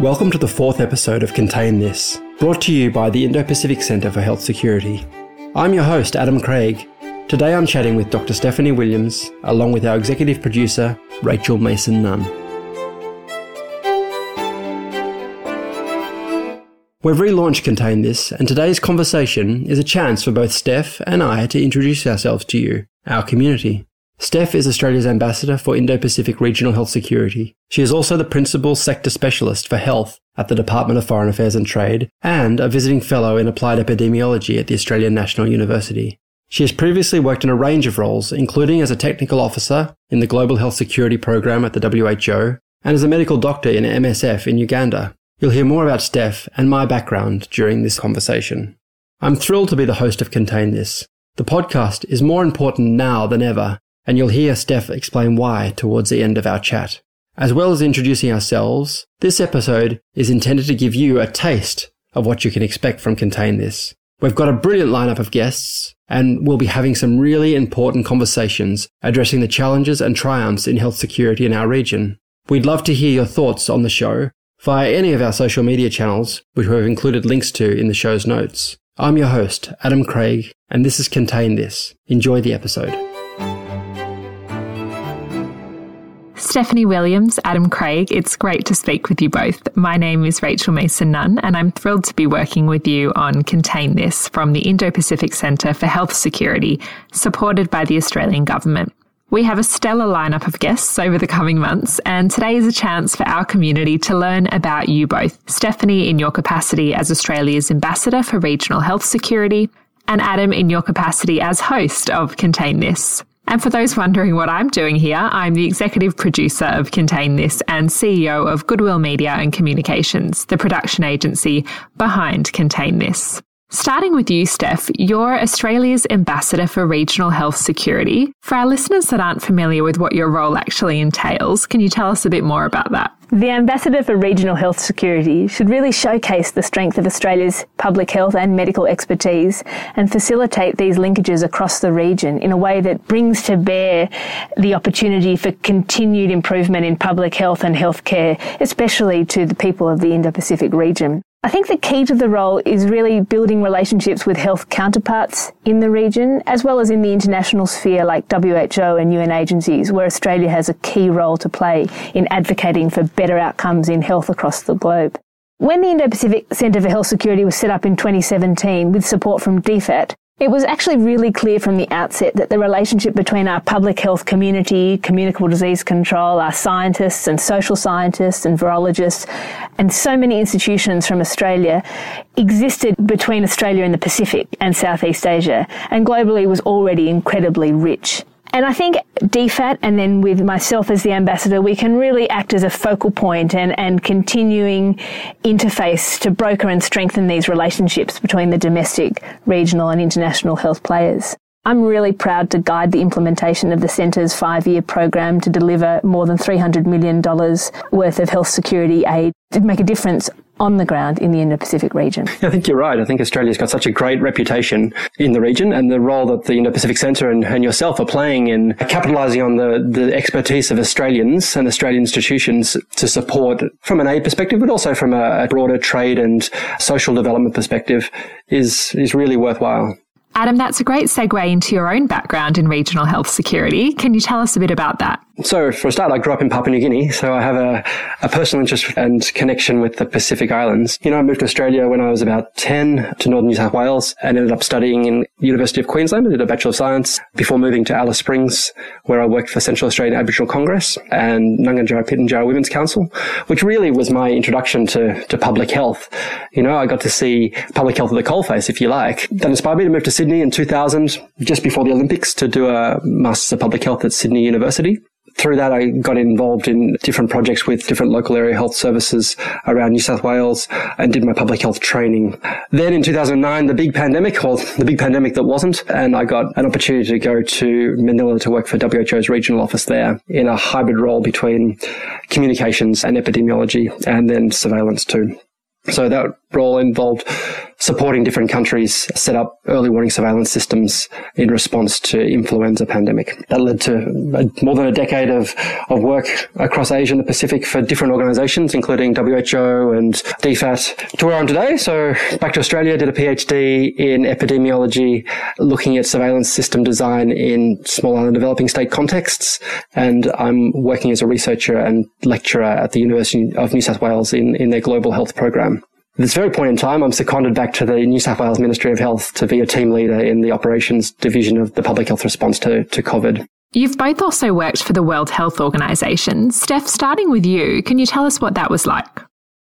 Welcome to the fourth episode of Contain This, brought to you by the Indo Pacific Centre for Health Security. I'm your host, Adam Craig. Today I'm chatting with Dr. Stephanie Williams, along with our executive producer, Rachel Mason Nunn. We've relaunched Contain This, and today's conversation is a chance for both Steph and I to introduce ourselves to you, our community. Steph is Australia's ambassador for Indo Pacific Regional Health Security. She is also the principal sector specialist for health at the Department of Foreign Affairs and Trade and a visiting fellow in applied epidemiology at the Australian National University. She has previously worked in a range of roles, including as a technical officer in the Global Health Security Program at the WHO and as a medical doctor in MSF in Uganda. You'll hear more about Steph and my background during this conversation. I'm thrilled to be the host of Contain This. The podcast is more important now than ever and you'll hear Steph explain why towards the end of our chat. As well as introducing ourselves, this episode is intended to give you a taste of what you can expect from Contain This. We've got a brilliant lineup of guests, and we'll be having some really important conversations addressing the challenges and triumphs in health security in our region. We'd love to hear your thoughts on the show via any of our social media channels, which we've included links to in the show's notes. I'm your host, Adam Craig, and this is Contain This. Enjoy the episode. Stephanie Williams, Adam Craig, it's great to speak with you both. My name is Rachel Mason Nunn, and I'm thrilled to be working with you on Contain This from the Indo Pacific Centre for Health Security, supported by the Australian Government. We have a stellar lineup of guests over the coming months, and today is a chance for our community to learn about you both. Stephanie, in your capacity as Australia's Ambassador for Regional Health Security, and Adam, in your capacity as host of Contain This. And for those wondering what I'm doing here, I'm the executive producer of Contain This and CEO of Goodwill Media and Communications, the production agency behind Contain This. Starting with you, Steph, you're Australia's ambassador for regional health security. For our listeners that aren't familiar with what your role actually entails, can you tell us a bit more about that? The Ambassador for Regional Health Security should really showcase the strength of Australia's public health and medical expertise and facilitate these linkages across the region in a way that brings to bear the opportunity for continued improvement in public health and healthcare, especially to the people of the Indo-Pacific region. I think the key to the role is really building relationships with health counterparts in the region, as well as in the international sphere like WHO and UN agencies, where Australia has a key role to play in advocating for better outcomes in health across the globe. When the Indo-Pacific Centre for Health Security was set up in 2017 with support from DFAT, it was actually really clear from the outset that the relationship between our public health community, communicable disease control, our scientists and social scientists and virologists, and so many institutions from Australia existed between Australia and the Pacific and Southeast Asia, and globally was already incredibly rich. And I think DFAT and then with myself as the ambassador, we can really act as a focal point and, and continuing interface to broker and strengthen these relationships between the domestic, regional and international health players. I'm really proud to guide the implementation of the Centre's five year program to deliver more than $300 million worth of health security aid to make a difference on the ground in the Indo-Pacific region. I think you're right. I think Australia's got such a great reputation in the region and the role that the Indo-Pacific Centre and, and yourself are playing in capitalising on the, the expertise of Australians and Australian institutions to support from an aid perspective, but also from a, a broader trade and social development perspective is, is really worthwhile. Adam, that's a great segue into your own background in regional health security. Can you tell us a bit about that? So, for a start, I grew up in Papua New Guinea, so I have a, a personal interest and connection with the Pacific Islands. You know, I moved to Australia when I was about 10 to northern New South Wales and ended up studying in University of Queensland. I did a Bachelor of Science before moving to Alice Springs, where I worked for Central Australian Aboriginal Congress and Ngaanyatjarra Pitjantjatjara Women's Council, which really was my introduction to, to public health. You know, I got to see public health at the coalface, if you like. That inspired me to move to Sydney in 2000, just before the Olympics, to do a Masters of Public Health at Sydney University through that, I got involved in different projects with different local area health services around New South Wales and did my public health training. Then in 2009, the big pandemic, or the big pandemic that wasn't, and I got an opportunity to go to Manila to work for WHO's regional office there in a hybrid role between communications and epidemiology and then surveillance too. So that role involved supporting different countries set up early warning surveillance systems in response to influenza pandemic. That led to uh, more than a decade of, of work across Asia and the Pacific for different organizations, including WHO and DFAT to where I'm today. So back to Australia, did a PhD in epidemiology, looking at surveillance system design in small island developing state contexts. And I'm working as a researcher and lecturer at the University of New South Wales in, in their global health program. At this very point in time, I'm seconded back to the New South Wales Ministry of Health to be a team leader in the operations division of the public health response to, to COVID. You've both also worked for the World Health Organization. Steph, starting with you, can you tell us what that was like?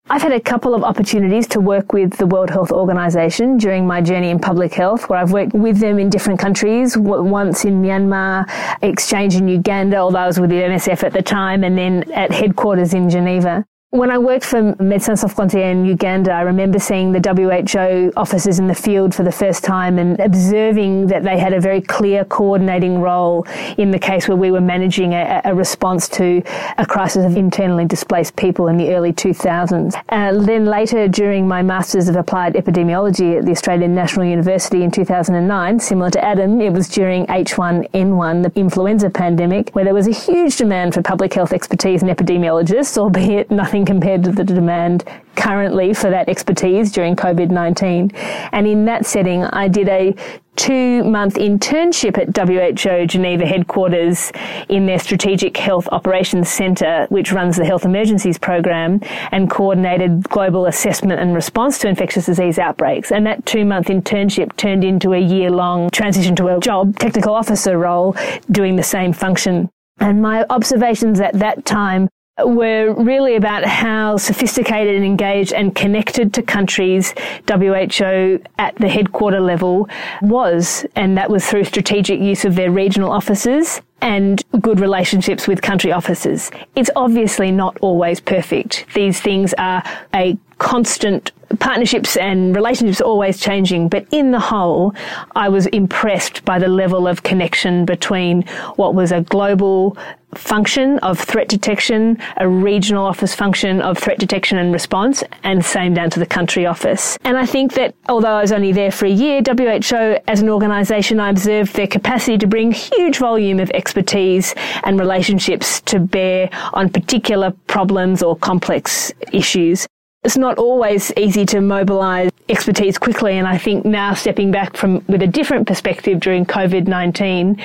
I've had a couple of opportunities to work with the World Health Organization during my journey in public health, where I've worked with them in different countries, once in Myanmar, exchange in Uganda, although I was with the MSF at the time, and then at headquarters in Geneva. When I worked for Médecins Sans Frontières in Uganda, I remember seeing the WHO officers in the field for the first time and observing that they had a very clear coordinating role in the case where we were managing a, a response to a crisis of internally displaced people in the early 2000s. Uh, then later, during my Masters of Applied Epidemiology at the Australian National University in 2009, similar to Adam, it was during H1N1, the influenza pandemic, where there was a huge demand for public health expertise and epidemiologists, albeit nothing nothing compared to the demand currently for that expertise during COVID 19. And in that setting, I did a two month internship at WHO Geneva headquarters in their Strategic Health Operations Centre, which runs the Health Emergencies Program and coordinated global assessment and response to infectious disease outbreaks. And that two month internship turned into a year long transition to a job, technical officer role, doing the same function. And my observations at that time were really about how sophisticated and engaged and connected to countries WHO at the headquarter level was. And that was through strategic use of their regional offices and good relationships with country officers. It's obviously not always perfect. These things are a constant partnerships and relationships always changing, but in the whole, I was impressed by the level of connection between what was a global function of threat detection, a regional office function of threat detection and response, and same down to the country office. And I think that although I was only there for a year, WHO as an organisation, I observed their capacity to bring huge volume of expertise and relationships to bear on particular problems or complex issues it's not always easy to mobilize expertise quickly. And I think now stepping back from with a different perspective during COVID-19,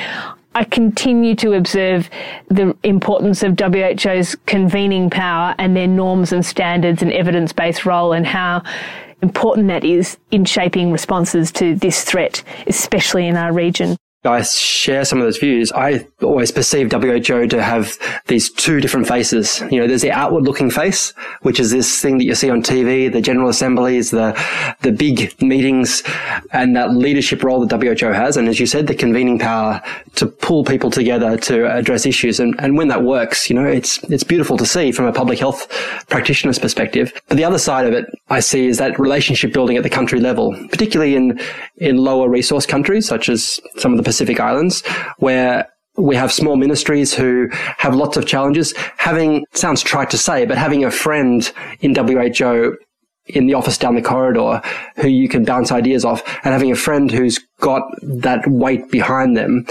I continue to observe the importance of WHO's convening power and their norms and standards and evidence-based role and how important that is in shaping responses to this threat, especially in our region. I share some of those views. I always perceive WHO to have these two different faces. You know, there's the outward looking face, which is this thing that you see on TV, the general assemblies, the, the big meetings and that leadership role that WHO has. And as you said, the convening power to pull people together to address issues. And, and when that works, you know, it's, it's beautiful to see from a public health practitioner's perspective. But the other side of it I see is that relationship building at the country level, particularly in, in lower resource countries, such as some of the Pacific Islands, where we have small ministries who have lots of challenges. Having, sounds trite to say, but having a friend in WHO in the office down the corridor who you can bounce ideas off and having a friend who's got that weight behind them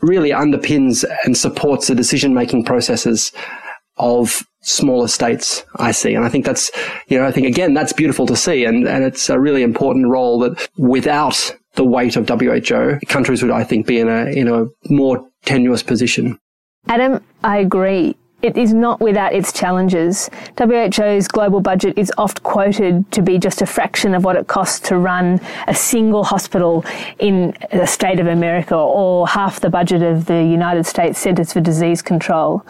really underpins and supports the decision making processes of smaller states I see. And I think that's, you know, I think again, that's beautiful to see. And, and it's a really important role that without the weight of WHO, countries would, I think, be in a, in a more tenuous position. Adam, I agree. It is not without its challenges. WHO's global budget is oft quoted to be just a fraction of what it costs to run a single hospital in the state of America or half the budget of the United States Centers for Disease Control.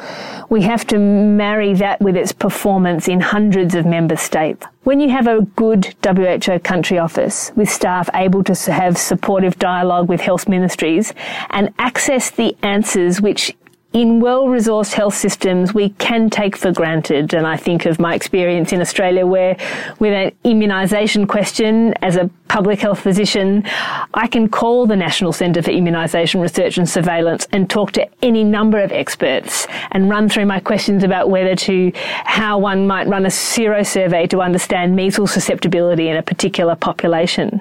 We have to marry that with its performance in hundreds of member states. When you have a good WHO country office with staff able to have supportive dialogue with health ministries and access the answers which in well-resourced health systems, we can take for granted, and I think of my experience in Australia where with an immunisation question as a public health physician, I can call the National Centre for Immunisation Research and Surveillance and talk to any number of experts and run through my questions about whether to, how one might run a sero survey to understand measles susceptibility in a particular population.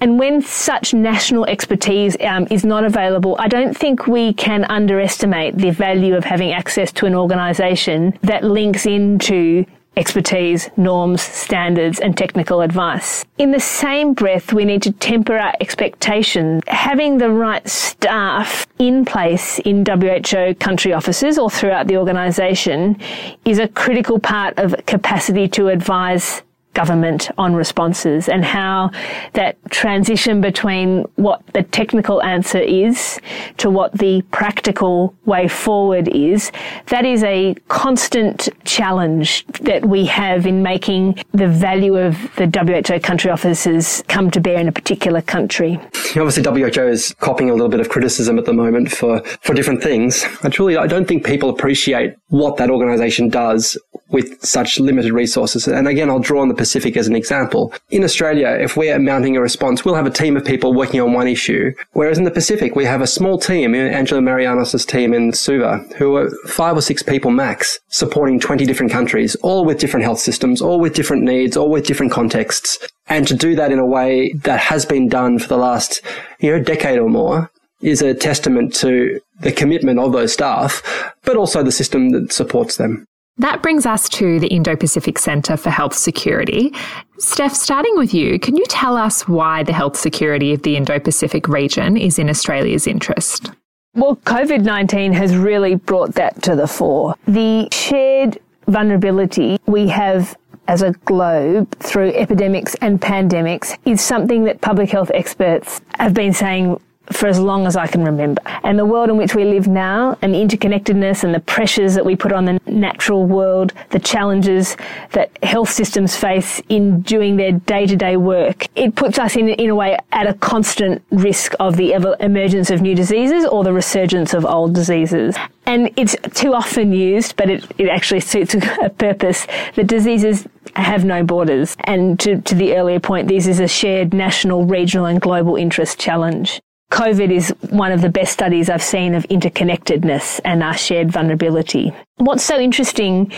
And when such national expertise um, is not available, I don't think we can underestimate the value of having access to an organisation that links into expertise, norms, standards, and technical advice. In the same breath, we need to temper our expectations. Having the right staff in place in WHO country offices or throughout the organisation is a critical part of capacity to advise government on responses and how that transition between what the technical answer is to what the practical way forward is, that is a constant challenge that we have in making the value of the WHO country offices come to bear in a particular country. Obviously, WHO is copying a little bit of criticism at the moment for, for different things. I truly, I don't think people appreciate what that organization does with such limited resources. And again, I'll draw on the Pacific as an example. In Australia, if we're mounting a response, we'll have a team of people working on one issue. Whereas in the Pacific, we have a small team, Angela Merianos' team in Suva, who are five or six people max, supporting 20 different countries, all with different health systems, all with different needs, all with different contexts. And to do that in a way that has been done for the last, you know, decade or more is a testament to the commitment of those staff, but also the system that supports them. That brings us to the Indo Pacific Centre for Health Security. Steph, starting with you, can you tell us why the health security of the Indo Pacific region is in Australia's interest? Well, COVID 19 has really brought that to the fore. The shared vulnerability we have as a globe through epidemics and pandemics is something that public health experts have been saying for as long as I can remember. And the world in which we live now, and the interconnectedness and the pressures that we put on the natural world, the challenges that health systems face in doing their day to day work, it puts us in, in a way at a constant risk of the ever emergence of new diseases or the resurgence of old diseases. And it's too often used, but it, it actually suits a purpose. The diseases have no borders. And to, to the earlier point, this is a shared national, regional and global interest challenge. COVID is one of the best studies I've seen of interconnectedness and our shared vulnerability. What's so interesting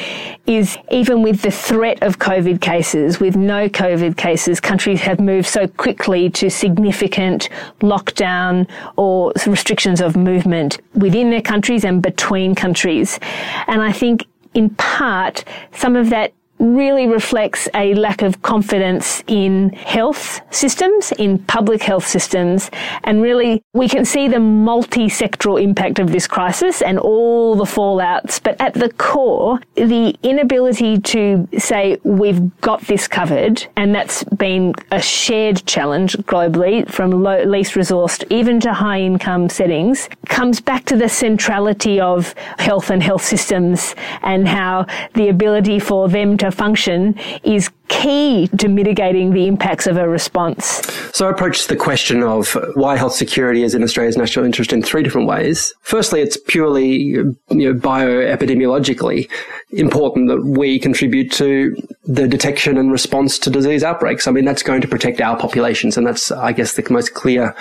is even with the threat of COVID cases, with no COVID cases, countries have moved so quickly to significant lockdown or restrictions of movement within their countries and between countries. And I think in part, some of that really reflects a lack of confidence in health systems, in public health systems, and really we can see the multi-sectoral impact of this crisis and all the fallouts, but at the core, the inability to say we've got this covered, and that's been a shared challenge globally from low, least resourced even to high income settings, comes back to the centrality of health and health systems and how the ability for them to function is key to mitigating the impacts of a response. So I approach the question of why health security is in Australia's national interest in three different ways. Firstly, it's purely you know, bioepidemiologically important that we contribute to the detection and response to disease outbreaks. I mean, that's going to protect our populations, and that's, I guess, the most clear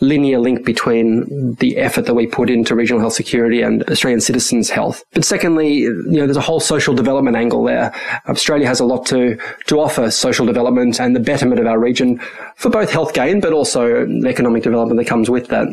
linear link between the effort that we put into regional health security and Australian citizens' health. But secondly, you know, there's a whole social development angle there. Australia has a lot to, to offer social development and the betterment of our region for both health gain, but also economic development that comes with that.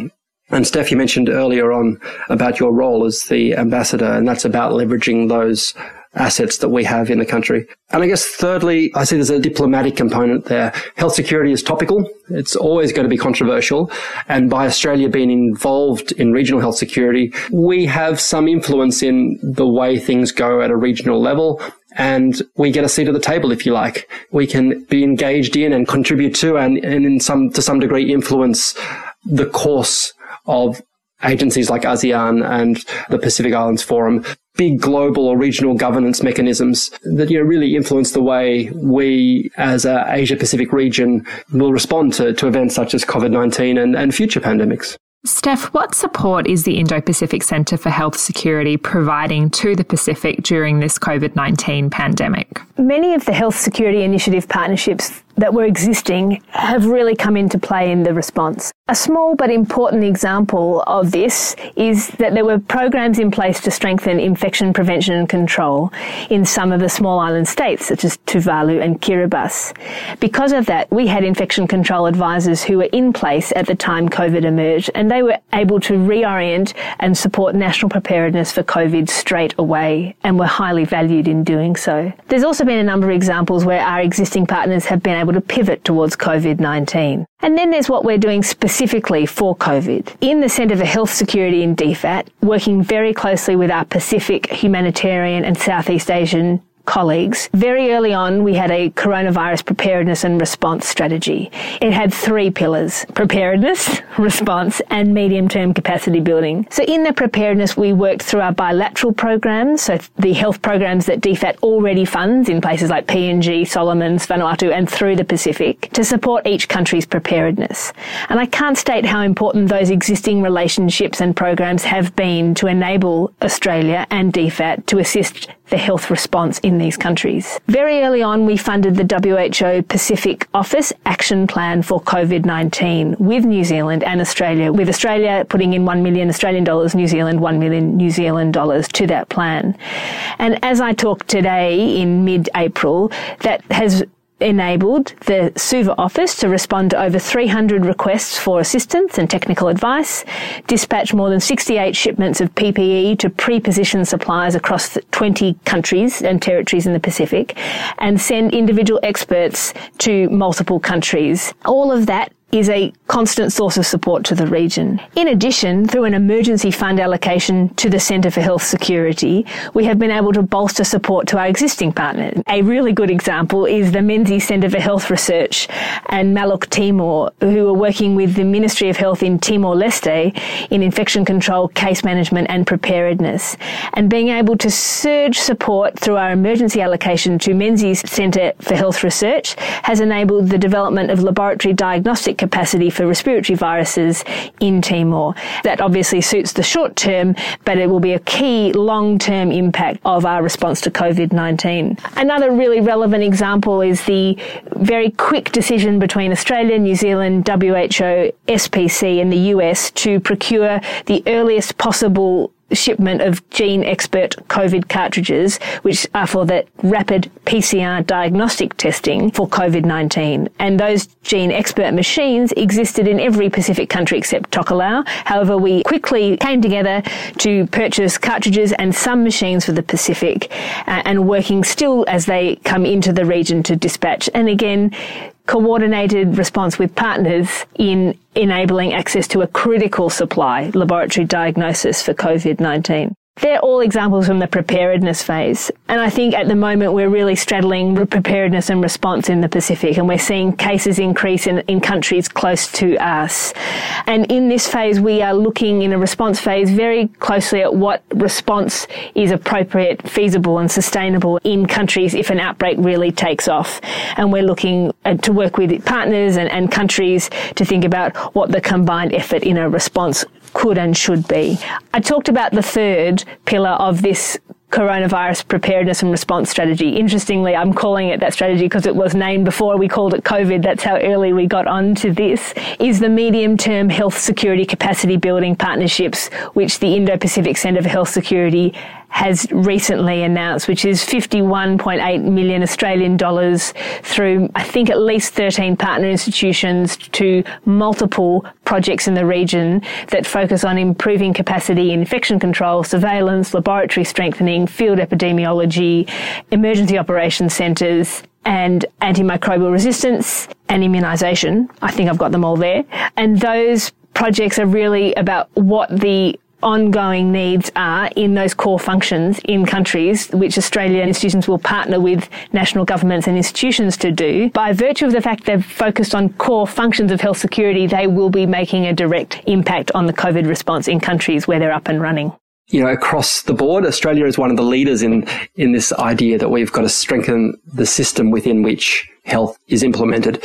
And Steph, you mentioned earlier on about your role as the ambassador, and that's about leveraging those assets that we have in the country. And I guess thirdly, I see there's a diplomatic component there. Health security is topical. It's always going to be controversial. And by Australia being involved in regional health security, we have some influence in the way things go at a regional level. And we get a seat at the table, if you like. We can be engaged in and contribute to and, and in some, to some degree influence the course of agencies like ASEAN and the Pacific Islands Forum, big global or regional governance mechanisms that you know, really influence the way we as a Asia Pacific region will respond to, to events such as COVID-19 and, and future pandemics. Steph, what support is the Indo Pacific Centre for Health Security providing to the Pacific during this COVID 19 pandemic? Many of the health security initiative partnerships that were existing have really come into play in the response. A small but important example of this is that there were programs in place to strengthen infection prevention and control in some of the small island states, such as Tuvalu and Kiribati. Because of that, we had infection control advisors who were in place at the time COVID emerged, and they were able to reorient and support national preparedness for COVID straight away, and were highly valued in doing so. There's also been a number of examples where our existing partners have been able to pivot towards COVID-19. And then there's what we're doing specifically for COVID. In the Centre for Health Security in DFAT, working very closely with our Pacific, humanitarian and Southeast Asian colleagues. Very early on, we had a coronavirus preparedness and response strategy. It had three pillars preparedness, response, and medium term capacity building. So, in the preparedness, we worked through our bilateral programs, so the health programs that DFAT already funds in places like PNG, Solomons, Vanuatu, and through the Pacific to support each country's preparedness. And I can't state how important those existing relationships and programs have been to enable Australia and DFAT to assist the health response in these countries. Very early on, we funded the WHO Pacific Office Action Plan for COVID-19 with New Zealand and Australia, with Australia putting in 1 million Australian dollars, New Zealand 1 million New Zealand dollars to that plan. And as I talk today in mid-April, that has enabled the Suva office to respond to over 300 requests for assistance and technical advice, dispatch more than 68 shipments of PPE to pre-positioned suppliers across 20 countries and territories in the Pacific, and send individual experts to multiple countries. All of that is a constant source of support to the region. In addition, through an emergency fund allocation to the Centre for Health Security, we have been able to bolster support to our existing partners. A really good example is the Menzies Centre for Health Research and Maluk Timor, who are working with the Ministry of Health in Timor-Leste in infection control, case management and preparedness. And being able to surge support through our emergency allocation to Menzies Centre for Health Research has enabled the development of laboratory diagnostic capacity for respiratory viruses in Timor. That obviously suits the short term, but it will be a key long term impact of our response to COVID-19. Another really relevant example is the very quick decision between Australia, New Zealand, WHO, SPC and the US to procure the earliest possible shipment of GeneXpert COVID cartridges, which are for the rapid PCR diagnostic testing for COVID-19. And those GeneXpert machines existed in every Pacific country except Tokelau. However, we quickly came together to purchase cartridges and some machines for the Pacific uh, and working still as they come into the region to dispatch. And again, coordinated response with partners in enabling access to a critical supply laboratory diagnosis for COVID-19. They're all examples from the preparedness phase. And I think at the moment we're really straddling preparedness and response in the Pacific and we're seeing cases increase in, in countries close to us. And in this phase, we are looking in a response phase very closely at what response is appropriate, feasible and sustainable in countries if an outbreak really takes off. And we're looking uh, to work with partners and, and countries to think about what the combined effort in a response could and should be. I talked about the third pillar of this coronavirus preparedness and response strategy. Interestingly, I'm calling it that strategy because it was named before we called it COVID. That's how early we got onto this. Is the medium term health security capacity building partnerships, which the Indo Pacific Centre for Health Security has recently announced, which is 51.8 million Australian dollars through, I think, at least 13 partner institutions to multiple projects in the region that focus on improving capacity in infection control, surveillance, laboratory strengthening, field epidemiology, emergency operations centres, and antimicrobial resistance and immunisation. I think I've got them all there. And those projects are really about what the ongoing needs are in those core functions in countries which Australian institutions will partner with national governments and institutions to do. By virtue of the fact they've focused on core functions of health security, they will be making a direct impact on the COVID response in countries where they're up and running you know, across the board, Australia is one of the leaders in, in this idea that we've got to strengthen the system within which health is implemented.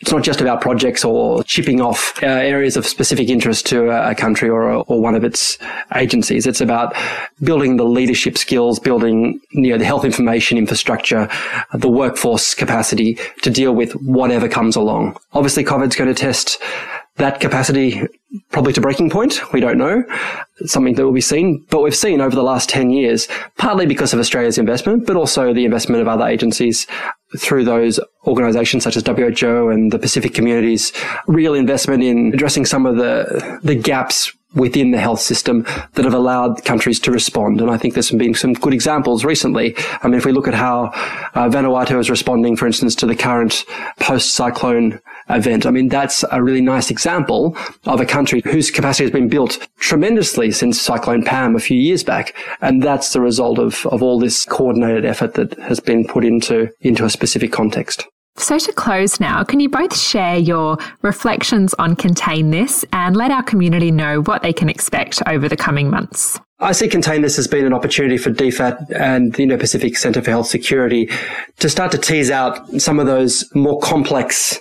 It's not just about projects or chipping off uh, areas of specific interest to a, country or, or one of its agencies. It's about building the leadership skills, building you know the health information infrastructure, the workforce capacity to deal with whatever comes along. Obviously, COVID's going to test that capacity probably to breaking point. We don't know. It's something that will be seen, but we've seen over the last 10 years, partly because of Australia's investment, but also the investment of other agencies through those organizations such as WHO and the Pacific communities, real investment in addressing some of the, the gaps within the health system that have allowed countries to respond. And I think there's been some good examples recently. I mean, if we look at how uh, Vanuatu is responding, for instance, to the current post-cyclone event, I mean, that's a really nice example of a country whose capacity has been built tremendously since Cyclone Pam a few years back. And that's the result of, of all this coordinated effort that has been put into, into a specific context. So, to close now, can you both share your reflections on Contain This and let our community know what they can expect over the coming months? I see Contain This as being an opportunity for DFAT and the Indo Pacific Centre for Health Security to start to tease out some of those more complex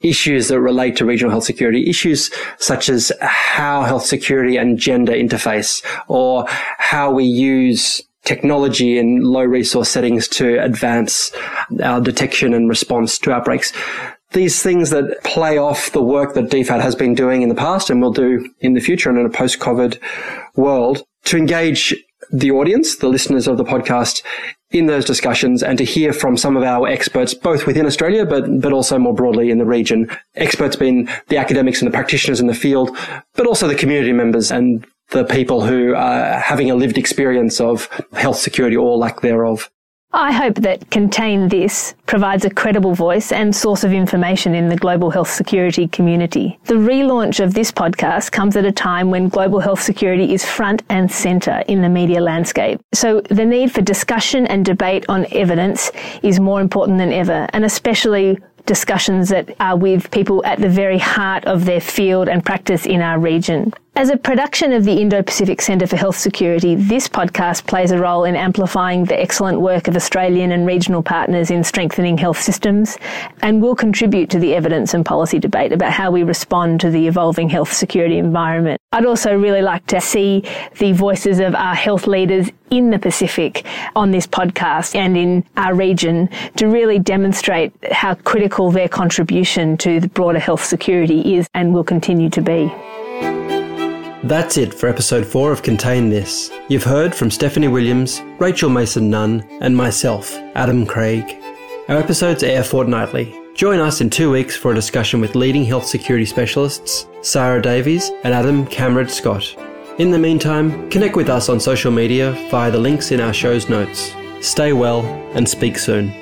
issues that relate to regional health security, issues such as how health security and gender interface or how we use technology in low resource settings to advance our detection and response to outbreaks. These things that play off the work that DFAT has been doing in the past and will do in the future and in a post-COVID world to engage the audience, the listeners of the podcast in those discussions and to hear from some of our experts, both within Australia, but, but also more broadly in the region. Experts being the academics and the practitioners in the field, but also the community members and the people who are having a lived experience of health security or lack thereof. I hope that Contain This provides a credible voice and source of information in the global health security community. The relaunch of this podcast comes at a time when global health security is front and centre in the media landscape. So the need for discussion and debate on evidence is more important than ever, and especially discussions that are with people at the very heart of their field and practice in our region. As a production of the Indo Pacific Centre for Health Security, this podcast plays a role in amplifying the excellent work of Australian and regional partners in strengthening health systems and will contribute to the evidence and policy debate about how we respond to the evolving health security environment. I'd also really like to see the voices of our health leaders in the Pacific on this podcast and in our region to really demonstrate how critical their contribution to the broader health security is and will continue to be. That's it for episode 4 of Contain This. You've heard from Stephanie Williams, Rachel Mason Nunn, and myself, Adam Craig. Our episodes air fortnightly. Join us in two weeks for a discussion with leading health security specialists, Sara Davies and Adam Kamradt-Scott. In the meantime, connect with us on social media via the links in our show's notes. Stay well and speak soon.